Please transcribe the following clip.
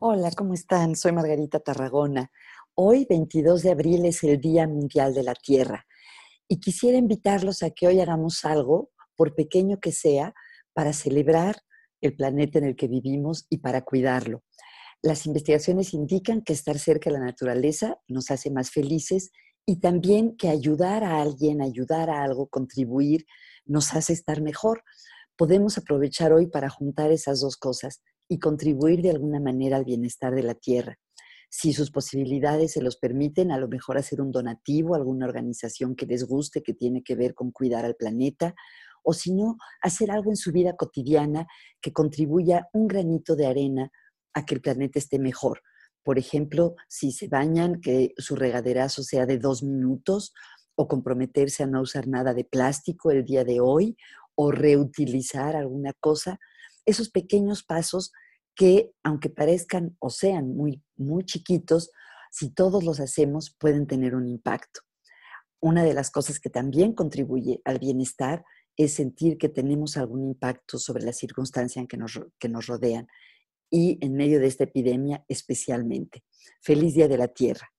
Hola, ¿cómo están? Soy Margarita Tarragona. Hoy, 22 de abril, es el Día Mundial de la Tierra y quisiera invitarlos a que hoy hagamos algo, por pequeño que sea, para celebrar el planeta en el que vivimos y para cuidarlo. Las investigaciones indican que estar cerca de la naturaleza nos hace más felices y también que ayudar a alguien, ayudar a algo, contribuir, nos hace estar mejor. Podemos aprovechar hoy para juntar esas dos cosas, y contribuir de alguna manera al bienestar de la tierra. Si sus posibilidades se los permiten, a lo mejor hacer un donativo a alguna organización que les guste, que tiene que ver con cuidar al planeta, o si no, hacer algo en su vida cotidiana que contribuya un granito de arena a que el planeta esté mejor. Por ejemplo, si se bañan, que su regaderazo sea de dos minutos, o comprometerse a no usar nada de plástico el día de hoy, o reutilizar alguna cosa esos pequeños pasos que, aunque parezcan o sean muy, muy chiquitos, si todos los hacemos, pueden tener un impacto. Una de las cosas que también contribuye al bienestar es sentir que tenemos algún impacto sobre la circunstancia en que nos, que nos rodean y en medio de esta epidemia especialmente. Feliz Día de la Tierra.